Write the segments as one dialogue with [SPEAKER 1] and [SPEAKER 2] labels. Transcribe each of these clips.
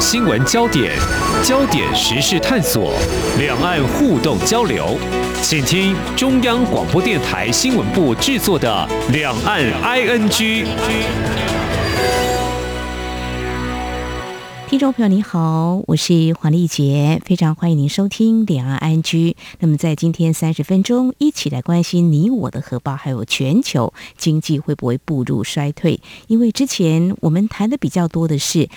[SPEAKER 1] 新闻焦点，焦点时事探索，两岸互动交流，请听中央广播电台新闻部制作的《两岸 ING》。
[SPEAKER 2] 听众朋友你好，我是黄丽杰，非常欢迎您收听《两岸 ING》。那么在今天三十分钟，一起来关心你我的荷包，还有全球经济会不会步入衰退？因为之前我们谈的比较多的是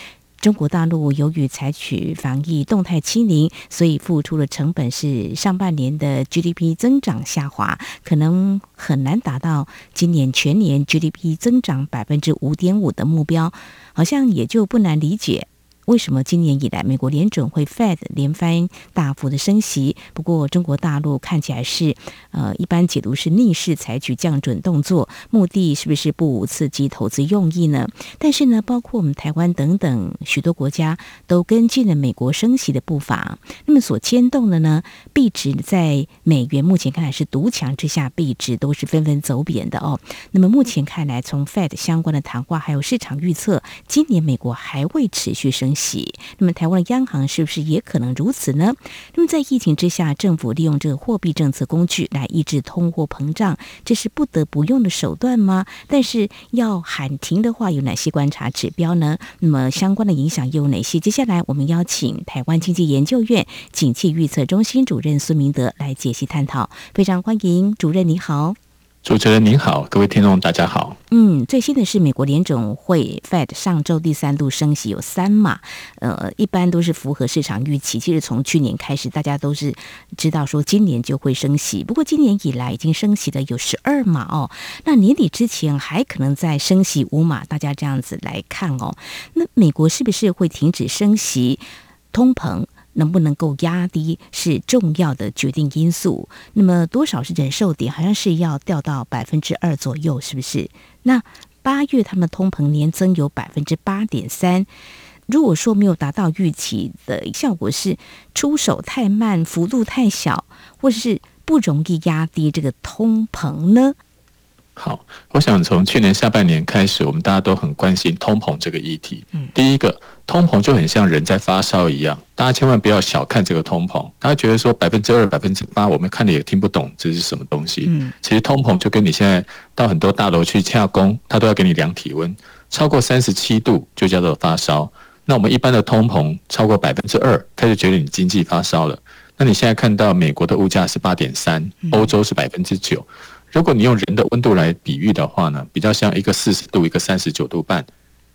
[SPEAKER 2] 中国大陆由于采取防疫动态清零，所以付出的成本是上半年的 GDP 增长下滑，可能很难达到今年全年 GDP 增长百分之五点五的目标，好像也就不难理解。为什么今年以来美国联准会 Fed 连番大幅的升息？不过中国大陆看起来是，呃，一般解读是逆势采取降准动作，目的是不是不刺激投资用意呢？但是呢，包括我们台湾等等许多国家都跟进了美国升息的步伐。那么所牵动的呢，币值在美元目前看来是独强之下，币值都是纷纷走贬的哦。那么目前看来，从 Fed 相关的谈话还有市场预测，今年美国还会持续升。息，那么台湾的央行是不是也可能如此呢？那么在疫情之下，政府利用这个货币政策工具来抑制通货膨胀，这是不得不用的手段吗？但是要喊停的话，有哪些观察指标呢？那么相关的影响又有哪些？接下来我们邀请台湾经济研究院景气预测中心主任孙明德来解析探讨，非常欢迎主任，你好。
[SPEAKER 3] 主持人您好，各位听众大家好。
[SPEAKER 2] 嗯，最新的是美国联总会 Fed 上周第三度升息有三码，呃，一般都是符合市场预期。其实从去年开始，大家都是知道说今年就会升息，不过今年以来已经升息的有十二码哦。那年底之前还可能再升息五码，大家这样子来看哦。那美国是不是会停止升息？通膨？能不能够压低是重要的决定因素。那么多少是忍受点？好像是要掉到百分之二左右，是不是？那八月他们通膨年增有百分之八点三。如果说没有达到预期的效果，是出手太慢，幅度太小，或是不容易压低这个通膨呢？
[SPEAKER 3] 好，我想从去年下半年开始，我们大家都很关心通膨这个议题。嗯，第一个。通膨就很像人在发烧一样，大家千万不要小看这个通膨。大家觉得说百分之二、百分之八，我们看的也听不懂这是什么东西。嗯，其实通膨就跟你现在到很多大楼去洽工，他都要给你量体温，超过三十七度就叫做发烧。那我们一般的通膨超过百分之二，他就觉得你经济发烧了。那你现在看到美国的物价是八点三，欧洲是百分之九。如果你用人的温度来比喻的话呢，比较像一个四十度，一个三十九度半。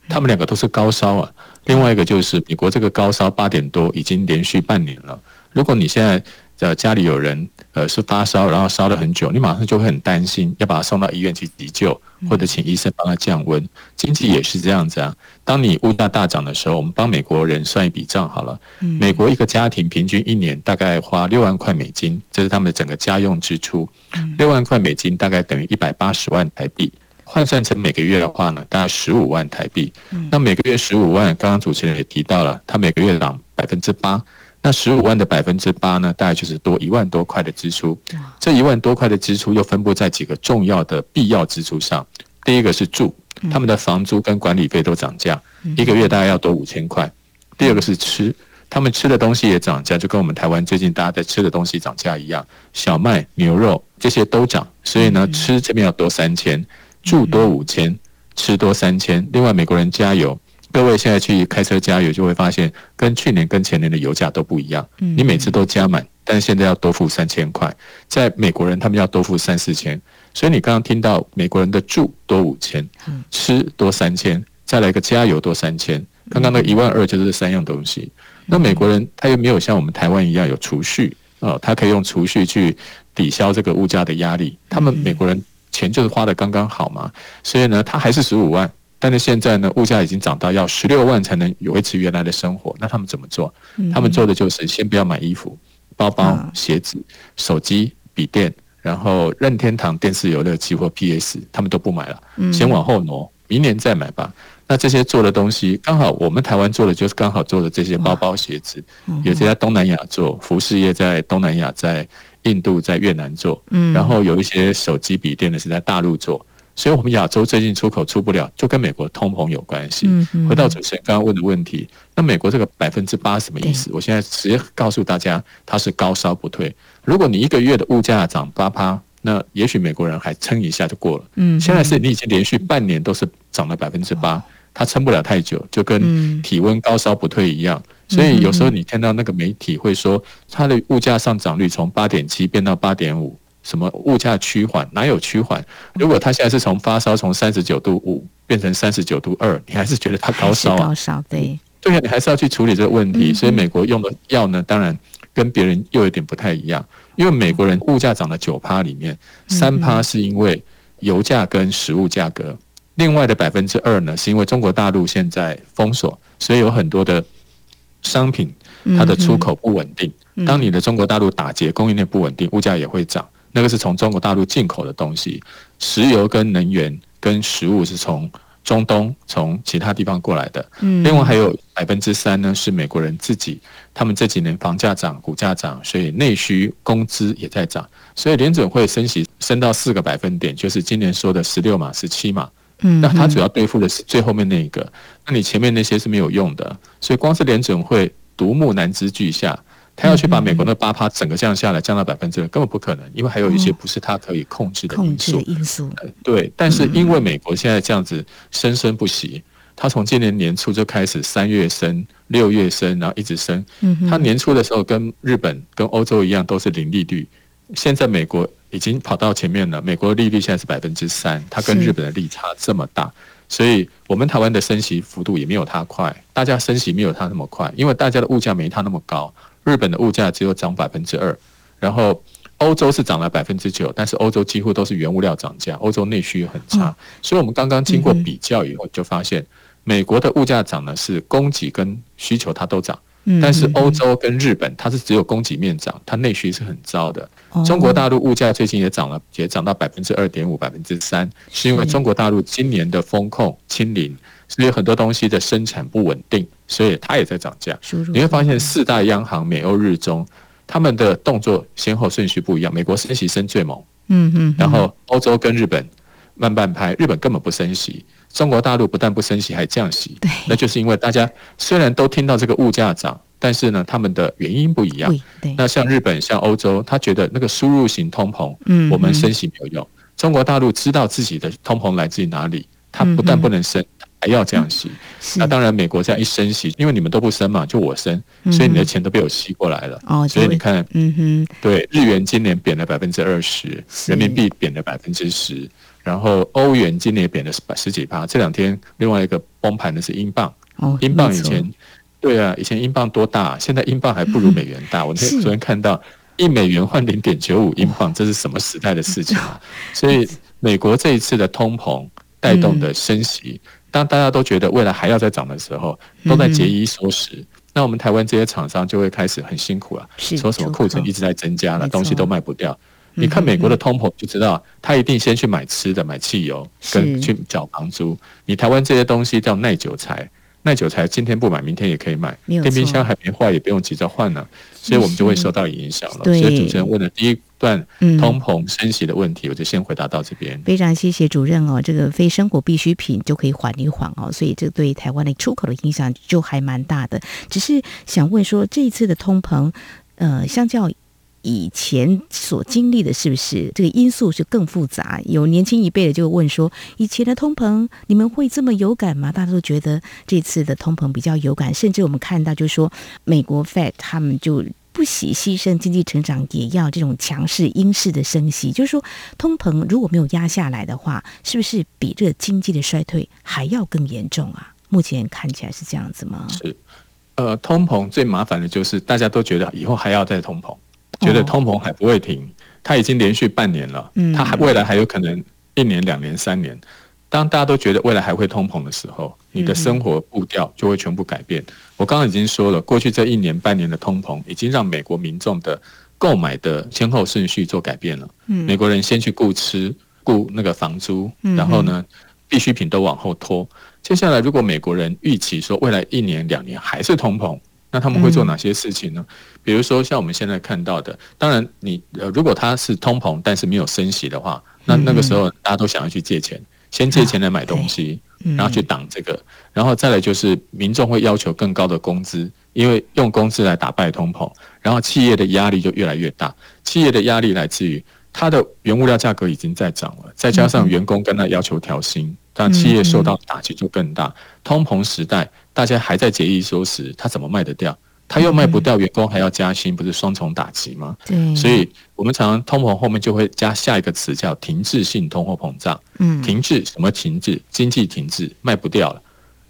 [SPEAKER 3] 他们两个都是高烧啊，另外一个就是美国这个高烧八点多已经连续半年了。如果你现在呃家里有人呃是发烧，然后烧了很久，你马上就会很担心，要把他送到医院去急救，或者请医生帮他降温。经济也是这样子啊。当你物价大涨的时候，我们帮美国人算一笔账好了。美国一个家庭平均一年大概花六万块美金，这是他们的整个家用支出。六万块美金大概等于一百八十万台币。换算成每个月的话呢，大概十五万台币。那每个月十五万，刚刚主持人也提到了，他每个月涨百分之八。那十五万的百分之八呢，大概就是多一万多块的支出。这一万多块的支出又分布在几个重要的必要支出上。第一个是住，他们的房租跟管理费都涨价，一个月大概要多五千块。第二个是吃，他们吃的东西也涨价，就跟我们台湾最近大家在吃的东西涨价一样，小麦、牛肉这些都涨，所以呢，吃这边要多三千。住多五千，吃多三千。另外，美国人加油，各位现在去开车加油，就会发现跟去年、跟前年的油价都不一样。嗯你每次都加满，但是现在要多付三千块。在美国人，他们要多付三四千。所以你刚刚听到美国人的住多五千，吃多三千，再来个加油多三千。刚刚那一万二就是这三样东西。那美国人他又没有像我们台湾一样有储蓄啊，他可以用储蓄去抵消这个物价的压力。他们美国人。钱就是花的刚刚好嘛，所以呢，他还是十五万，但是现在呢，物价已经涨到要十六万才能维持原来的生活。那他们怎么做？他们做的就是先不要买衣服、包包、鞋子、手机、笔电，然后任天堂电视游乐器或 PS，他们都不买了，先往后挪，明年再买吧。那这些做的东西，刚好我们台湾做的就是刚好做的这些包包、鞋子，有些在东南亚做，服饰业在东南亚在。印度在越南做，然后有一些手机、笔电的是在大陆做，所以我们亚洲最近出口出不了，就跟美国通膨有
[SPEAKER 2] 关系。
[SPEAKER 3] 回到主持人刚刚问的问题，那美国这个百分之八什么意思？我现在直接告诉大家，它是高烧不退。如果你一个月的物价涨八趴，那也许美国人还撑一下就过了。嗯，现在是你已经连续半年都是涨了百分之八，它撑不了太久，就跟体温高烧不退一样。所以有时候你看到那个媒体会说，它的物价上涨率从八点七变到八点五。什么物价趋缓？哪有趋缓？如果他现在是从发烧从三十九度五变成三十九度二，你还是觉得他高烧啊？
[SPEAKER 2] 高烧，对
[SPEAKER 3] 对呀，你还是要去处理这个问题。所以美国用的药呢，当然跟别人又有点不太一样。因为美国人物价涨了九趴，里面三趴是因为油价跟食物价格，另外的百分之二呢，是因为中国大陆现在封锁，所以有很多的商品它的出口不稳定。当你的中国大陆打劫，供应链不稳定，物价也会涨。那个是从中国大陆进口的东西，石油跟能源跟食物是从中东从其他地方过来的。嗯，另外还有百分之三呢是美国人自己，他们这几年房价涨、股价涨，所以内需工资也在涨。所以联准会升息升到四个百分点，就是今年说的十六码、十七码。嗯，那它主要对付的是最后面那一个，那你前面那些是没有用的。所以光是联准会独木难支俱下。他要去把美国那八趴整个降下来，降到百分之二，根本不可能，因为还有一些不是他可以控制的因素。
[SPEAKER 2] 因素
[SPEAKER 3] 对，但是因为美国现在这样子生生不息，他从今年年初就开始三月升、六月升，然后一直升。他年初的时候跟日本、跟欧洲一样都是零利率，现在美国已经跑到前面了，美国利率现在是百分之三，它跟日本的利差这么大，所以我们台湾的升息幅度也没有它快，大家升息没有它那么快，因为大家的物价没它那么高。日本的物价只有涨百分之二，然后欧洲是涨了百分之九，但是欧洲几乎都是原物料涨价，欧洲内需很差，所以我们刚刚经过比较以后就发现，美国的物价涨呢是供给跟需求它都涨，但是欧洲跟日本它是只有供给面涨，它内需是很糟的。中国大陆物价最近也涨了，也涨到百分之二点五、百分之三，是因为中国大陆今年的风控清零。所以很多东西的生产不稳定，所以它也在涨价。你会发现四大央行美欧日中，他们的动作先后顺序不一样。美国升息升最猛，嗯嗯，然后欧洲跟日本慢半拍，日本根本不升息，中国大陆不但不升息还降息。对，那就是因为大家虽然都听到这个物价涨，但是呢，他们的原因不一样。那像日本、像欧洲，他觉得那个输入型通膨，嗯，我们升息没有用。中国大陆知道自己的通膨来自于哪里，它不但不能升。还要降息，那当然美国这样一升息，因为你们都不升嘛，就我升，所以你的钱都被我吸过来了。哦，所以你看，嗯哼，对，日元今年贬了百分之二十，人民币贬了百分之十，然后欧元今年也贬了十十几趴。这两天另外一个崩盘的是英镑，英镑以前，对啊，以前英镑多大，现在英镑还不如美元大。我那昨天看到一美元换零点九五英镑，这是什么时代的事情啊？所以美国这一次的通膨带动的升息。当大家都觉得未来还要再涨的时候，都在节衣缩食，那我们台湾这些厂商就会开始很辛苦了。说什么库存一直在增加了，东西都卖不掉。你看美国的通膨就知道，他一定先去买吃的、买汽油，跟去缴房租。你台湾这些东西叫耐久材。耐久材今天不买，明天也可以买。电冰箱还没坏，也不用急着换呢，所以我们就会受到影响了。所以主持人问的第一段通膨升息的问题，我就先回答到这边。
[SPEAKER 2] 非常谢谢主任哦，这个非生活必需品就可以缓一缓哦，所以这对台湾的出口的影响就还蛮大的。只是想问说，这一次的通膨，呃，相较。以前所经历的是不是这个因素是更复杂？有年轻一辈的就问说：“以前的通膨你们会这么有感吗？”大家都觉得这次的通膨比较有感，甚至我们看到就是说，美国 Fed 他们就不惜牺牲经济成长，也要这种强势鹰式的升息。就是说，通膨如果没有压下来的话，是不是比这个经济的衰退还要更严重啊？目前看起来是这样子吗？
[SPEAKER 3] 是，呃，通膨最麻烦的就是大家都觉得以后还要再通膨。觉得通膨还不会停，它已经连续半年了，嗯它还未来还有可能一年、两年、三年。当大家都觉得未来还会通膨的时候，你的生活步调就会全部改变。我刚刚已经说了，过去这一年半年的通膨，已经让美国民众的购买的先后顺序做改变了。美国人先去顾吃、顾那个房租，然后呢，必需品都往后拖。接下来，如果美国人预期说未来一年、两年还是通膨，那他们会做哪些事情呢？比如说像我们现在看到的，当然你呃，如果它是通膨，但是没有升息的话，那那个时候大家都想要去借钱，先借钱来买东西，然后去挡这个，然后再来就是民众会要求更高的工资，因为用工资来打败通膨，然后企业的压力就越来越大。企业的压力来自于它的原物料价格已经在涨了，再加上员工跟他要求调薪，让企业受到打击就更大。通膨时代，大家还在节衣缩食，他怎么卖得掉？他又卖不掉，员工还要加薪，不是双重打击吗？
[SPEAKER 2] 对，
[SPEAKER 3] 所以我们常常通膨后面就会加下一个词叫停滞性通货膨胀。嗯，停滞什么停滞？经济停滞，卖不掉了。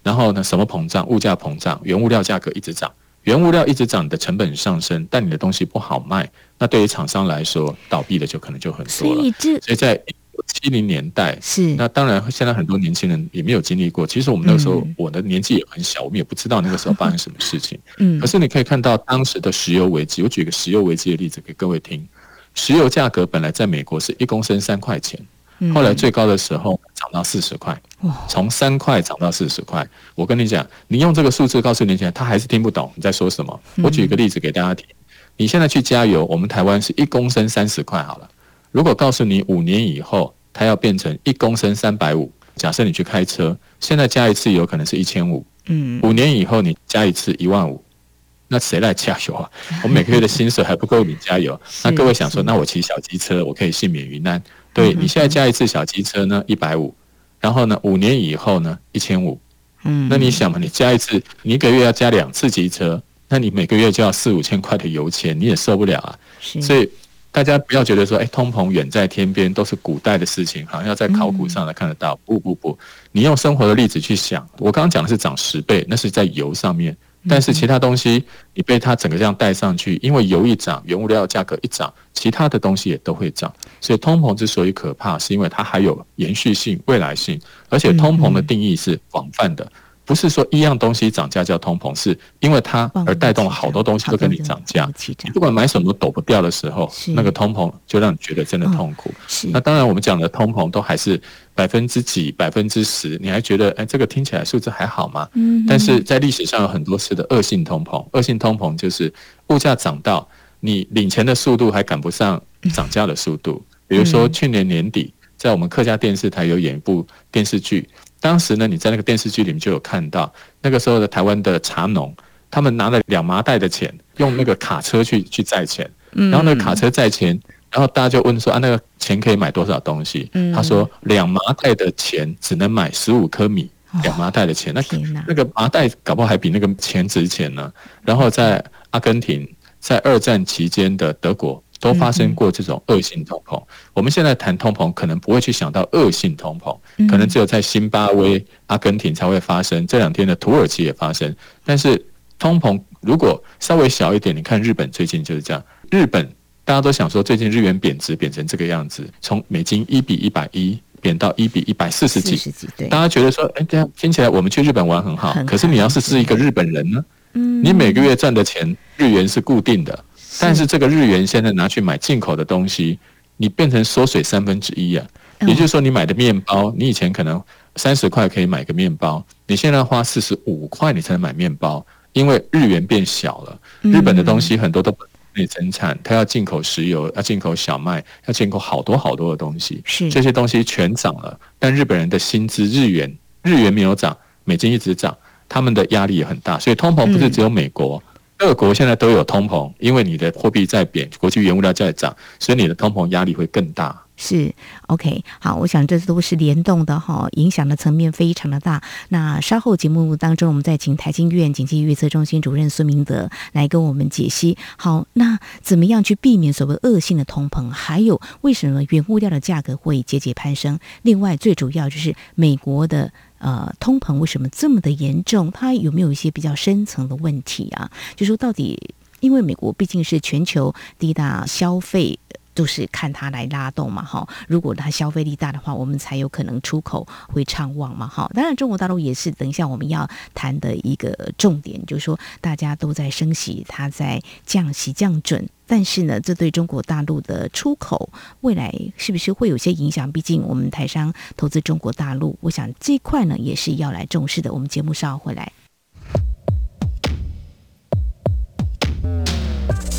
[SPEAKER 3] 然后呢，什么膨胀？物价膨胀，原物料价格一直涨，原物料一直涨，你的成本上升，但你的东西不好卖，那对于厂商来说，倒闭的就可能就很多了。所以在。七零年代是，那当然现在很多年轻人也没有经历过。其实我们那个时候，我的年纪也很小，我们也不知道那个时候发生什么事情。嗯，可是你可以看到当时的石油危机。我举个石油危机的例子给各位听。石油价格本来在美国是一公升三块钱，后来最高的时候涨到四十块，从三块涨到四十块。我跟你讲，你用这个数字告诉年轻人，他还是听不懂你在说什么。我举一个例子给大家听。你现在去加油，我们台湾是一公升三十块好了。如果告诉你五年以后它要变成一公升三百五，假设你去开车，现在加一次油可能是一千五，嗯，五年以后你加一次一万五，那谁来加油啊？我每个月的薪水还不够你加油。那各位想说，那我骑小机车我可以幸免于难？对，你现在加一次小机车呢一百五，然后呢五年以后呢一千五，嗯，那你想嘛，你加一次，你一个月要加两次机车，那你每个月就要四五千块的油钱，你也受不了啊，所以。大家不要觉得说，哎，通膨远在天边，都是古代的事情，好像要在考古上来看得到。不不不，你用生活的例子去想。我刚刚讲的是涨十倍，那是在油上面，但是其他东西你被它整个这样带上去，因为油一涨，原物料价格一涨，其他的东西也都会涨。所以通膨之所以可怕，是因为它还有延续性、未来性，而且通膨的定义是广泛的。不是说一样东西涨价叫通膨，是因为它而带动好多东西都跟你涨价。你不管买什么都躲不掉的时候，那个通膨就让你觉得真的痛苦。那当然，我们讲的通膨都还是百分之几、百分之十，你还觉得哎，这个听起来数字还好吗？但是在历史上有很多次的恶性通膨，恶性通膨就是物价涨到你领钱的速度还赶不上涨价的速度。比如说去年年底，在我们客家电视台有演一部电视剧。当时呢，你在那个电视剧里面就有看到，那个时候的台湾的茶农，他们拿了两麻袋的钱，用那个卡车去去载钱，然后那个卡车载钱，然后大家就问说啊，那个钱可以买多少东西？他说两麻袋的钱只能买十五颗米，两麻袋的钱，那那个麻袋搞不好还比那个钱值钱呢。然后在阿根廷，在二战期间的德国。都发生过这种恶性通膨。我们现在谈通膨，可能不会去想到恶性通膨，可能只有在新巴威、阿根廷才会发生。这两天的土耳其也发生。但是通膨如果稍微小一点，你看日本最近就是这样。日本大家都想说，最近日元贬值贬成这个样子，从美金一比一百一贬到一比一百四十几。大家觉得说，哎，这样听起来我们去日本玩很好。可是你要是是一个日本人呢？你每个月赚的钱日元是固定的。但是这个日元现在拿去买进口的东西，你变成缩水三分之一啊！也就是说，你买的面包，你以前可能三十块可以买个面包，你现在花四十五块你才能买面包，因为日元变小了。日本的东西很多都本地生产，它要进口石油，要进口小麦，要进口好多好多的东西，是这些东西全涨了。但日本人的薪资日元日元没有涨，美金一直涨，他们的压力也很大。所以通膨不是只有美国。各国现在都有通膨，因为你的货币在贬，国际原物料在涨，所以你的通膨压力会更大。
[SPEAKER 2] 是 OK，好，我想这都是联动的哈，影响的层面非常的大。那稍后节目当中，我们再请台经院经济预测中心主任孙明德来跟我们解析。好，那怎么样去避免所谓恶性的通膨？还有为什么原物料的价格会节节攀升？另外，最主要就是美国的。呃，通膨为什么这么的严重？它有没有一些比较深层的问题啊？就说到底，因为美国毕竟是全球第一大消费。都是看它来拉动嘛，哈。如果它消费力大的话，我们才有可能出口会畅旺嘛，哈。当然，中国大陆也是等一下我们要谈的一个重点，就是说大家都在升息，它在降息降准，但是呢，这对中国大陆的出口未来是不是会有些影响？毕竟我们台商投资中国大陆，我想这一块呢也是要来重视的。我们节目稍后回来。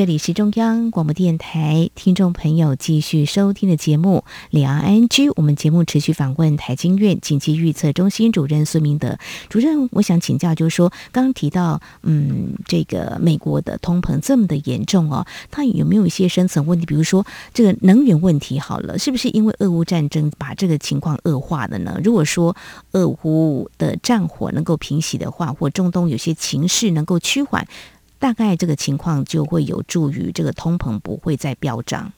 [SPEAKER 2] 这里是中央广播电台，听众朋友继续收听的节目《两岸 NG》。我们节目持续访问台经院紧急预测中心主任孙明德主任。我想请教，就是说，刚刚提到，嗯，这个美国的通膨这么的严重哦，它有没有一些深层问题？比如说，这个能源问题，好了，是不是因为俄乌战争把这个情况恶化的呢？如果说俄乌的战火能够平息的话，或中东有些情势能够趋缓。大概这个情况就会有助于这个通膨不会再飙涨。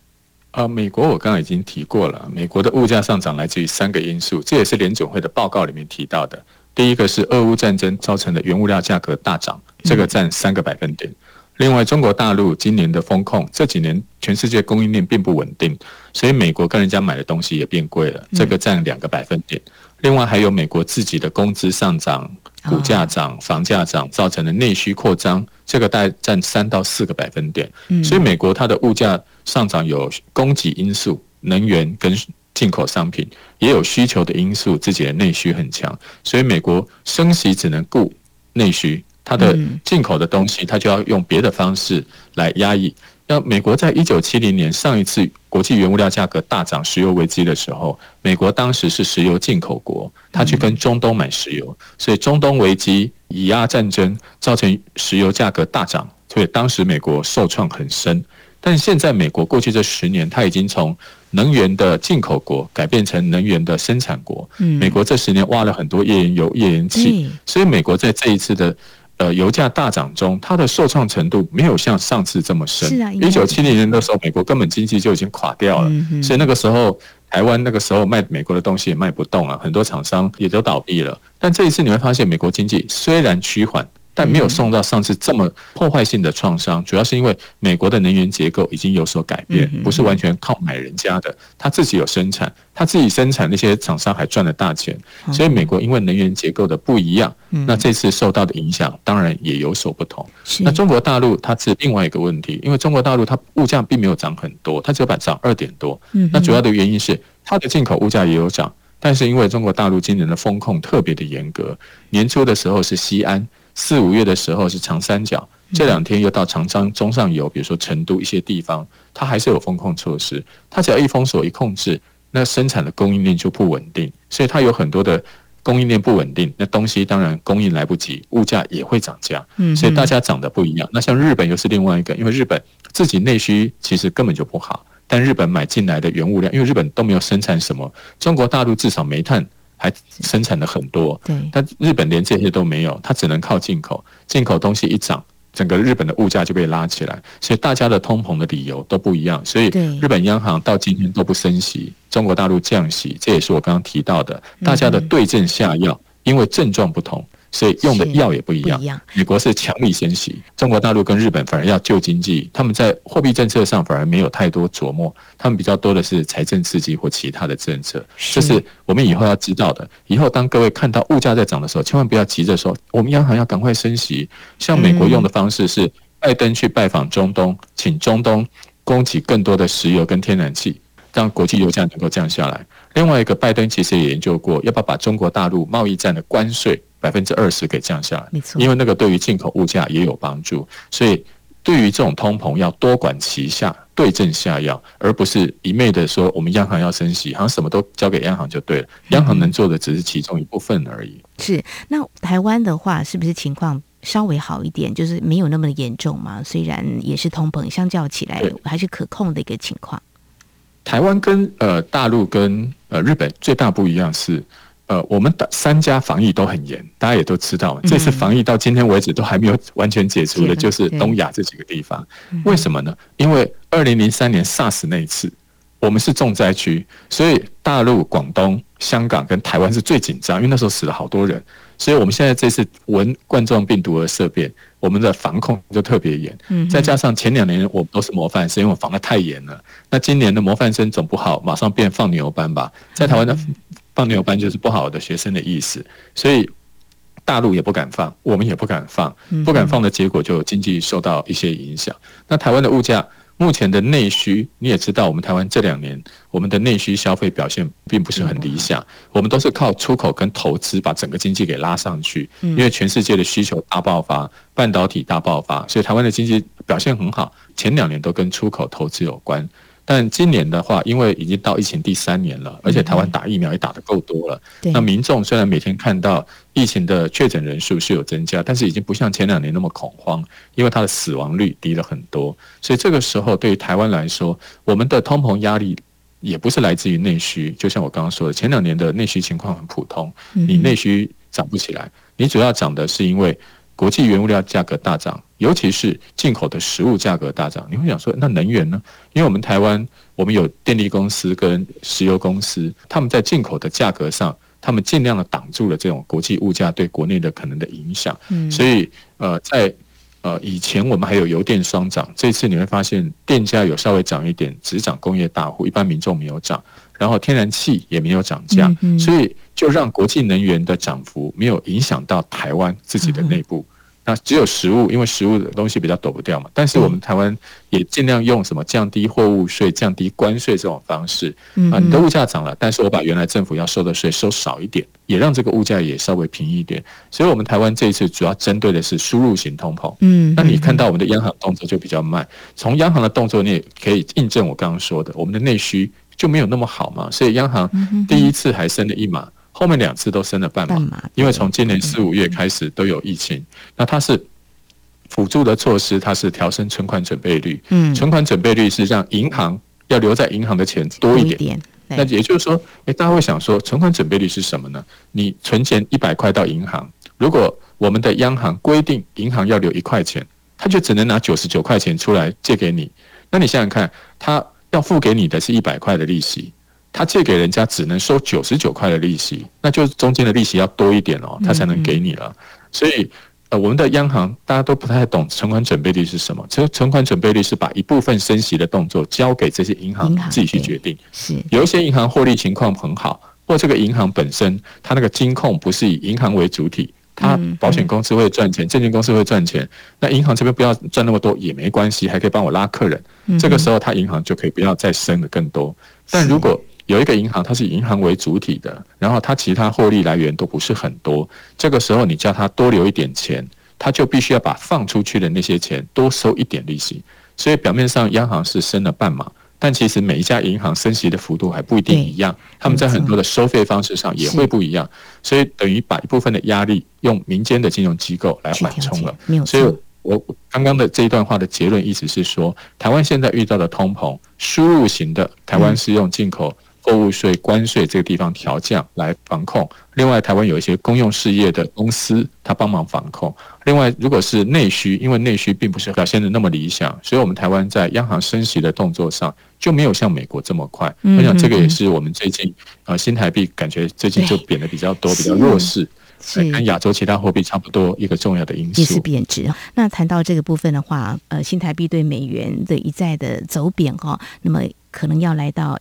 [SPEAKER 3] 呃，美国我刚刚已经提过了，美国的物价上涨来自于三个因素，这也是联总会的报告里面提到的。第一个是俄乌战争造成的原物料价格大涨，这个占三个百分点。另外，中国大陆今年的风控，这几年全世界供应链并不稳定，所以美国跟人家买的东西也变贵了，这个占两个百分点。另外还有美国自己的工资上涨。股价涨、房价涨，造成的内需扩张，这个大概占三到四个百分点。所以美国它的物价上涨有供给因素，能源跟进口商品，也有需求的因素，自己的内需很强。所以美国升息只能顾内需，它的进口的东西，它就要用别的方式来压抑。那美国在一九七零年上一次国际原物料价格大涨、石油危机的时候，美国当时是石油进口国，他去跟中东买石油，所以中东危机、以阿战争造成石油价格大涨，所以当时美国受创很深。但现在美国过去这十年，它已经从能源的进口国改变成能源的生产国。美国这十年挖了很多页岩油、页岩气，所以美国在这一次的。呃，油价大涨中，它的受创程度没有像上次这么深。是啊，一九七零年的时候，美国根本经济就已经垮掉了，所以那个时候台湾那个时候卖美国的东西也卖不动了，很多厂商也都倒闭了。但这一次你会发现，美国经济虽然趋缓。但没有送到上次这么破坏性的创伤，主要是因为美国的能源结构已经有所改变，不是完全靠买人家的，他自己有生产，他自己生产那些厂商还赚了大钱，所以美国因为能源结构的不一样，那这次受到的影响当然也有所不同。那中国大陆它是另外一个问题，因为中国大陆它物价并没有涨很多，它只有百涨二点多，那主要的原因是它的进口物价也有涨，但是因为中国大陆今年的风控特别的严格，年初的时候是西安。四五月的时候是长三角，这两天又到长江中上游，比如说成都一些地方，它还是有风控措施。它只要一封锁一控制，那生产的供应链就不稳定，所以它有很多的供应链不稳定，那东西当然供应来不及，物价也会涨价。所以大家涨得不一样。那像日本又是另外一个，因为日本自己内需其实根本就不好，但日本买进来的原物料，因为日本都没有生产什么，中国大陆至少煤炭。还生产了很多，对，但日本连这些都没有，它只能靠进口。进口东西一涨，整个日本的物价就被拉起来，所以大家的通膨的理由都不一样。所以日本央行到今天都不升息，中国大陆降息，这也是我刚刚提到的，大家的对症下药，因为症状不同。所以用的药也不一样。美国是强力升息，中国大陆跟日本反而要救经济。他们在货币政策上反而没有太多琢磨，他们比较多的是财政刺激或其他的政策。这是我们以后要知道的。以后当各位看到物价在涨的时候，千万不要急着说我们央行要赶快升息。像美国用的方式是拜登去拜访中东，请中东供给更多的石油跟天然气，让国际油价能够降下来。另外一个，拜登其实也研究过，要不要把中国大陆贸易战的关税。百分之二十给降下来，没错，因为那个对于进口物价也有帮助，所以对于这种通膨要多管齐下，对症下药，而不是一昧的说我们央行要升息，好像什么都交给央行就对了。央行能做的只是其中一部分而已。
[SPEAKER 2] 是，那台湾的话，是不是情况稍微好一点？就是没有那么的严重嘛？虽然也是通膨，相较起来还是可控的一个情况。
[SPEAKER 3] 台湾跟呃大陆跟呃日本最大不一样是。呃，我们的三家防疫都很严，大家也都知道，这次防疫到今天为止都还没有完全解除的，就是东亚这几个地方。为什么呢？因为二零零三年 SARS 那一次，我们是重灾区，所以大陆、广东、香港跟台湾是最紧张，因为那时候死了好多人，所以我们现在这次闻冠状病毒而色变，我们的防控就特别严。嗯，再加上前两年我们都是模范生，因为我防得太严了。那今年的模范生总不好，马上变放牛班吧？在台湾的放牛班就是不好的学生的意思，所以大陆也不敢放，我们也不敢放，不敢放的结果就经济受到一些影响。那台湾的物价。目前的内需，你也知道，我们台湾这两年我们的内需消费表现并不是很理想，我们都是靠出口跟投资把整个经济给拉上去，因为全世界的需求大爆发，半导体大爆发，所以台湾的经济表现很好，前两年都跟出口投资有关。但今年的话，因为已经到疫情第三年了，而且台湾打疫苗也打得够多了，那民众虽然每天看到疫情的确诊人数是有增加，但是已经不像前两年那么恐慌，因为它的死亡率低了很多。所以这个时候，对于台湾来说，我们的通膨压力也不是来自于内需，就像我刚刚说的，前两年的内需情况很普通，你内需涨不起来，你主要涨的是因为。国际原物料价格大涨，尤其是进口的食物价格大涨。你会想说，那能源呢？因为我们台湾，我们有电力公司跟石油公司，他们在进口的价格上，他们尽量的挡住了这种国际物价对国内的可能的影响。所以，呃，在呃以前我们还有油电双涨，这次你会发现电价有稍微涨一点，只涨工业大户，一般民众没有涨。然后天然气也没有涨价，所以就让国际能源的涨幅没有影响到台湾自己的内部。那只有食物，因为食物的东西比较躲不掉嘛。但是我们台湾也尽量用什么降低货物税、降低关税这种方式啊。你的物价涨了，但是我把原来政府要收的税收少一点，也让这个物价也稍微平一点。所以，我们台湾这一次主要针对的是输入型通膨。嗯，那你看到我们的央行动作就比较慢。从央行的动作，你也可以印证我刚刚说的，我们的内需就没有那么好嘛。所以，央行第一次还升了一码。后面两次都升了半码，因为从今年四五月开始都有疫情，那它是辅助的措施，它是调升存款准备率，嗯，存款准备率是让银行要留在银行的钱多一点，那也就是说，诶，大家会想说，存款准备率是什么呢？你存钱一百块到银行，如果我们的央行规定银行要留一块钱，他就只能拿九十九块钱出来借给你，那你想想看，他要付给你的是一百块的利息。他借给人家只能收九十九块的利息，那就是中间的利息要多一点哦，他才能给你了。所以，呃，我们的央行大家都不太懂存款准备率是什么。存存款准备率是把一部分升息的动作交给这些银行自己去决定。是有一些银行获利情况很好，或这个银行本身它那个金控不是以银行为主体，它保险公司会赚钱，证券公司会赚钱，那银行这边不要赚那么多也没关系，还可以帮我拉客人。这个时候，他银行就可以不要再升的更多。但如果有一个银行，它是以银行为主体的，然后它其他获利来源都不是很多。这个时候，你叫它多留一点钱，它就必须要把放出去的那些钱多收一点利息。所以表面上央行是升了半码，但其实每一家银行升息的幅度还不一定一样。他们在很多的收费方式上也会不一样，所以等于把一部分的压力用民间的金融机构来缓冲了。所以。我刚刚的这一段话的结论意思是说，台湾现在遇到的通膨，输入型的，台湾是用进口货物税、关税这个地方调降来防控。另外，台湾有一些公用事业的公司，它帮忙防控。另外，如果是内需，因为内需并不是表现的那么理想，所以我们台湾在央行升息的动作上就没有像美国这么快。我想这个也是我们最近呃新台币感觉最近就贬的比较多，比较弱势。是跟亚洲其他货币差不多一个重要的因素，
[SPEAKER 2] 也是贬值。那谈到这个部分的话，呃，新台币对美元的一再的走贬哈，那么可能要来到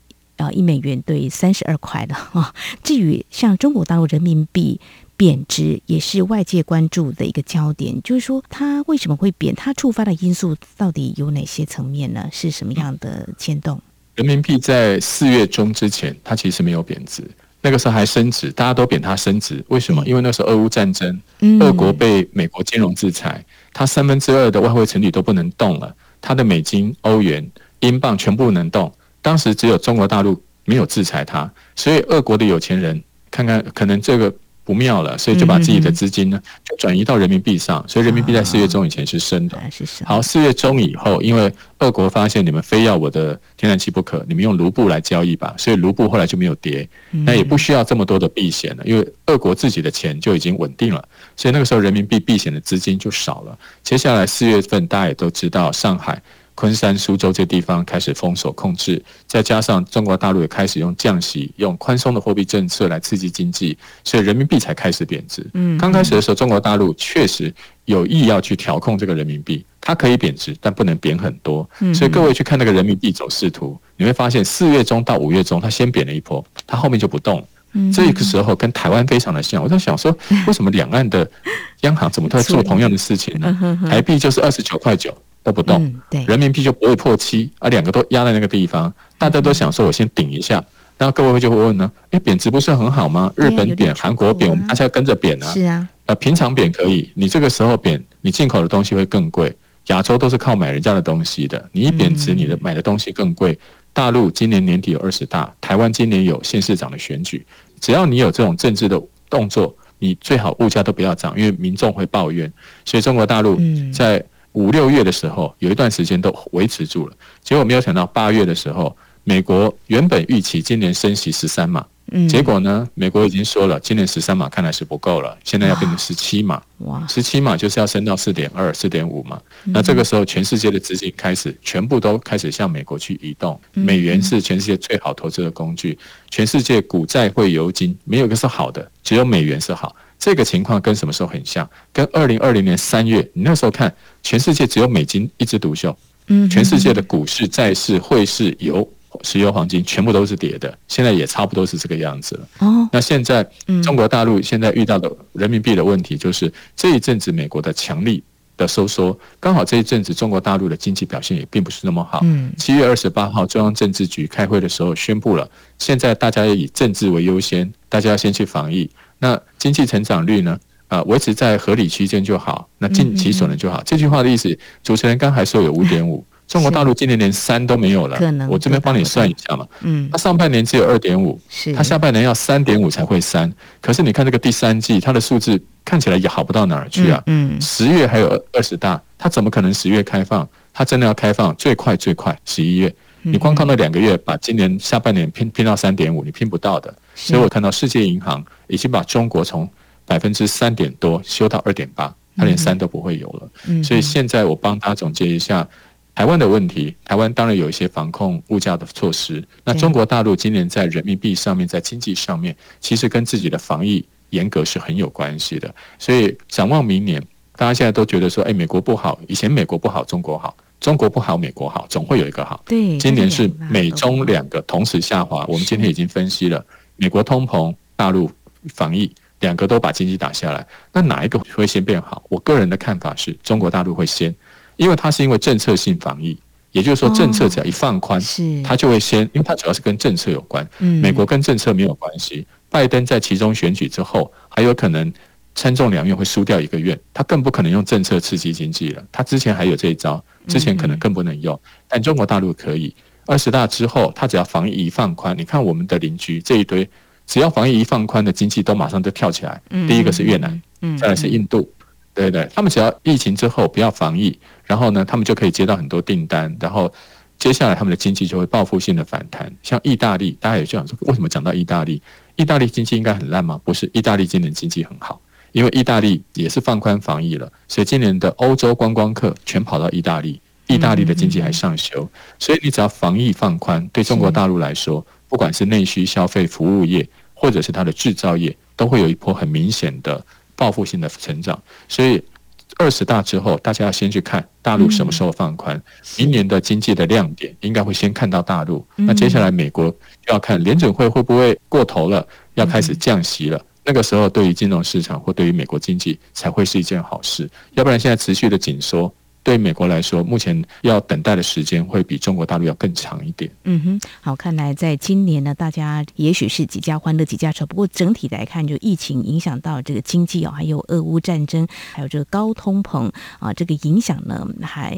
[SPEAKER 2] 呃一美元兑三十二块了哈。至于像中国大陆人民币贬值，也是外界关注的一个焦点，就是说它为什么会贬？它触发的因素到底有哪些层面呢？是什么样的牵动？
[SPEAKER 3] 人民币在四月中之前，它其实没有贬值。那个时候还升值，大家都贬它升值，为什么？因为那时候俄乌战争，俄国被美国金融制裁，它三分之二的外汇存底都不能动了，它的美金、欧元、英镑全部能动，当时只有中国大陆没有制裁它，所以俄国的有钱人看看，可能这个。不妙了，所以就把自己的资金呢就转移到人民币上，所以人民币在四月中以前是升的。好，四月中以后，因为俄国发现你们非要我的天然气不可，你们用卢布来交易吧，所以卢布后来就没有跌，那也不需要这么多的避险了，因为俄国自己的钱就已经稳定了，所以那个时候人民币避险的资金就少了。接下来四月份大家也都知道，上海。昆山、苏州这地方开始封锁控制，再加上中国大陆也开始用降息、用宽松的货币政策来刺激经济，所以人民币才开始贬值。嗯，刚开始的时候，中国大陆确实有意要去调控这个人民币，它可以贬值，但不能贬很多。所以各位去看那个人民币走势图，你会发现四月中到五月中，它先贬了一波，它后面就不动。这个时候跟台湾非常的像，我在想说，为什么两岸的央行怎么都在做同样的事情呢？台币就是二十九块九。都不动，人民币就不会破七，而两个都压在那个地方，大家都想说，我先顶一下。然后各位就会问呢，哎，贬值不是很好吗？日本贬，韩国贬，我们大家跟着贬啊。是啊，呃，平常贬可以，你这个时候贬，你进口的东西会更贵。亚洲都是靠买人家的东西的，你一贬值，你的买的东西更贵。大陆今年年底有二十大，台湾今年有县市长的选举，只要你有这种政治的动作，你最好物价都不要涨，因为民众会抱怨。所以中国大陆在。五六月的时候，有一段时间都维持住了，结果没有想到八月的时候，美国原本预期今年升息十三码，结果呢，美国已经说了，今年十三码看来是不够了，现在要变成十七码，十七码就是要升到四点二、四点五嘛。那这个时候，全世界的资金开始全部都开始向美国去移动，美元是全世界最好投资的工具，全世界股债汇油金没有一个是好的，只有美元是好。这个情况跟什么时候很像？跟二零二零年三月，你那时候看，全世界只有美金一枝独秀，嗯，全世界的股市、债市、汇市、油、石油、黄金全部都是跌的，现在也差不多是这个样子了。哦，那现在中国大陆现在遇到的人民币的问题，就是这一阵子美国的强力的收缩，刚好这一阵子中国大陆的经济表现也并不是那么好。嗯，七月二十八号中央政治局开会的时候宣布了，现在大家要以政治为优先，大家要先去防疫。那经济成长率呢？啊，维持在合理区间就好。那尽其所能就好。嗯嗯，这句话的意思，主持人刚还说有五点五，中国大陆今年连三都没有了。可能我这边帮你算一下嘛。嗯，它上半年只有二点五，是它下半年要三点五才会三。可是你看这个第三季，它的数字看起来也好不到哪儿去啊。嗯，十月还有二十大，它怎么可能十月开放？它真的要开放，最快最快十一月。你光靠那两个月，把今年下半年拼拼到三点五，你拼不到的。所以我看到世界银行已经把中国从百分之三点多修到二点八，它连三都不会有了。所以现在我帮他总结一下台湾的问题。台湾当然有一些防控物价的措施。那中国大陆今年在人民币上面，在经济上面，其实跟自己的防疫严格是很有关系的。所以展望明年，大家现在都觉得说，哎，美国不好，以前美国不好，中国好。中国不好，美国好，总会有一个好。对，今年是美中两个同时下滑。我们今天已经分析了，美国通膨、大陆防疫，两个都把经济打下来。那哪一个会先变好？我个人的看法是中国大陆会先，因为它是因为政策性防疫，也就是说政策只要一放宽，是它就会先，因为它主要是跟政策有关。美国跟政策没有关系。拜登在其中选举之后，还有可能。参众两院会输掉一个院，他更不可能用政策刺激经济了。他之前还有这一招，之前可能更不能用。但中国大陆可以，二十大之后，他只要防疫一放宽，你看我们的邻居这一堆，只要防疫一放宽的经济都马上就跳起来。第一个是越南，再来是印度，对对，他们只要疫情之后不要防疫，然后呢，他们就可以接到很多订单，然后接下来他们的经济就会报复性的反弹。像意大利，大家也想说，为什么讲到意大利？意大利经济应该很烂吗？不是，意大利今年经济很好。因为意大利也是放宽防疫了，所以今年的欧洲观光客全跑到意大利，意大利的经济还上修。所以你只要防疫放宽，对中国大陆来说，不管是内需消费、服务业，或者是它的制造业，都会有一波很明显的报复性的成长。所以二十大之后，大家要先去看大陆什么时候放宽，明年的经济的亮点应该会先看到大陆。那接下来美国就要看联准会会不会过头了，要开始降息了。那个时候，对于金融市场或对于美国经济才会是一件好事，要不然现在持续的紧缩。对美国来说，目前要等待的时间会比中国大陆要更长一点。
[SPEAKER 2] 嗯哼，好，看来在今年呢，大家也许是几家欢乐几家愁。不过整体来看，就疫情影响到这个经济啊，还有俄乌战争，还有这个高通膨啊，这个影响呢还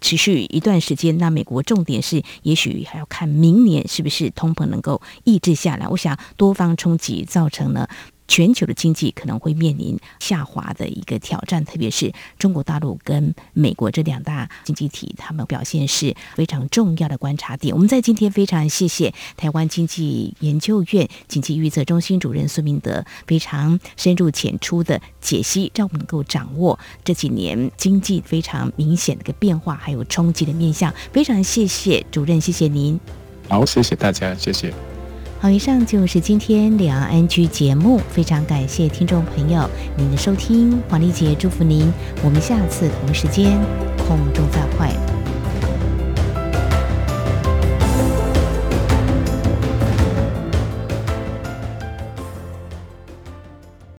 [SPEAKER 2] 持续一段时间。那美国重点是，也许还要看明年是不是通膨能够抑制下来。我想多方冲击造成了。全球的经济可能会面临下滑的一个挑战，特别是中国大陆跟美国这两大经济体，他们表现是非常重要的观察点。我们在今天非常谢谢台湾经济研究院经济预测中心主任孙明德非常深入浅出的解析，让我们能够掌握这几年经济非常明显的一个变化，还有冲击的面向。非常谢谢主任，谢谢您。
[SPEAKER 3] 好，谢谢大家，谢谢。
[SPEAKER 2] 好，以上就是今天两岸剧节目，非常感谢听众朋友您的收听，黄丽姐祝福您，我们下次同时间空中再会。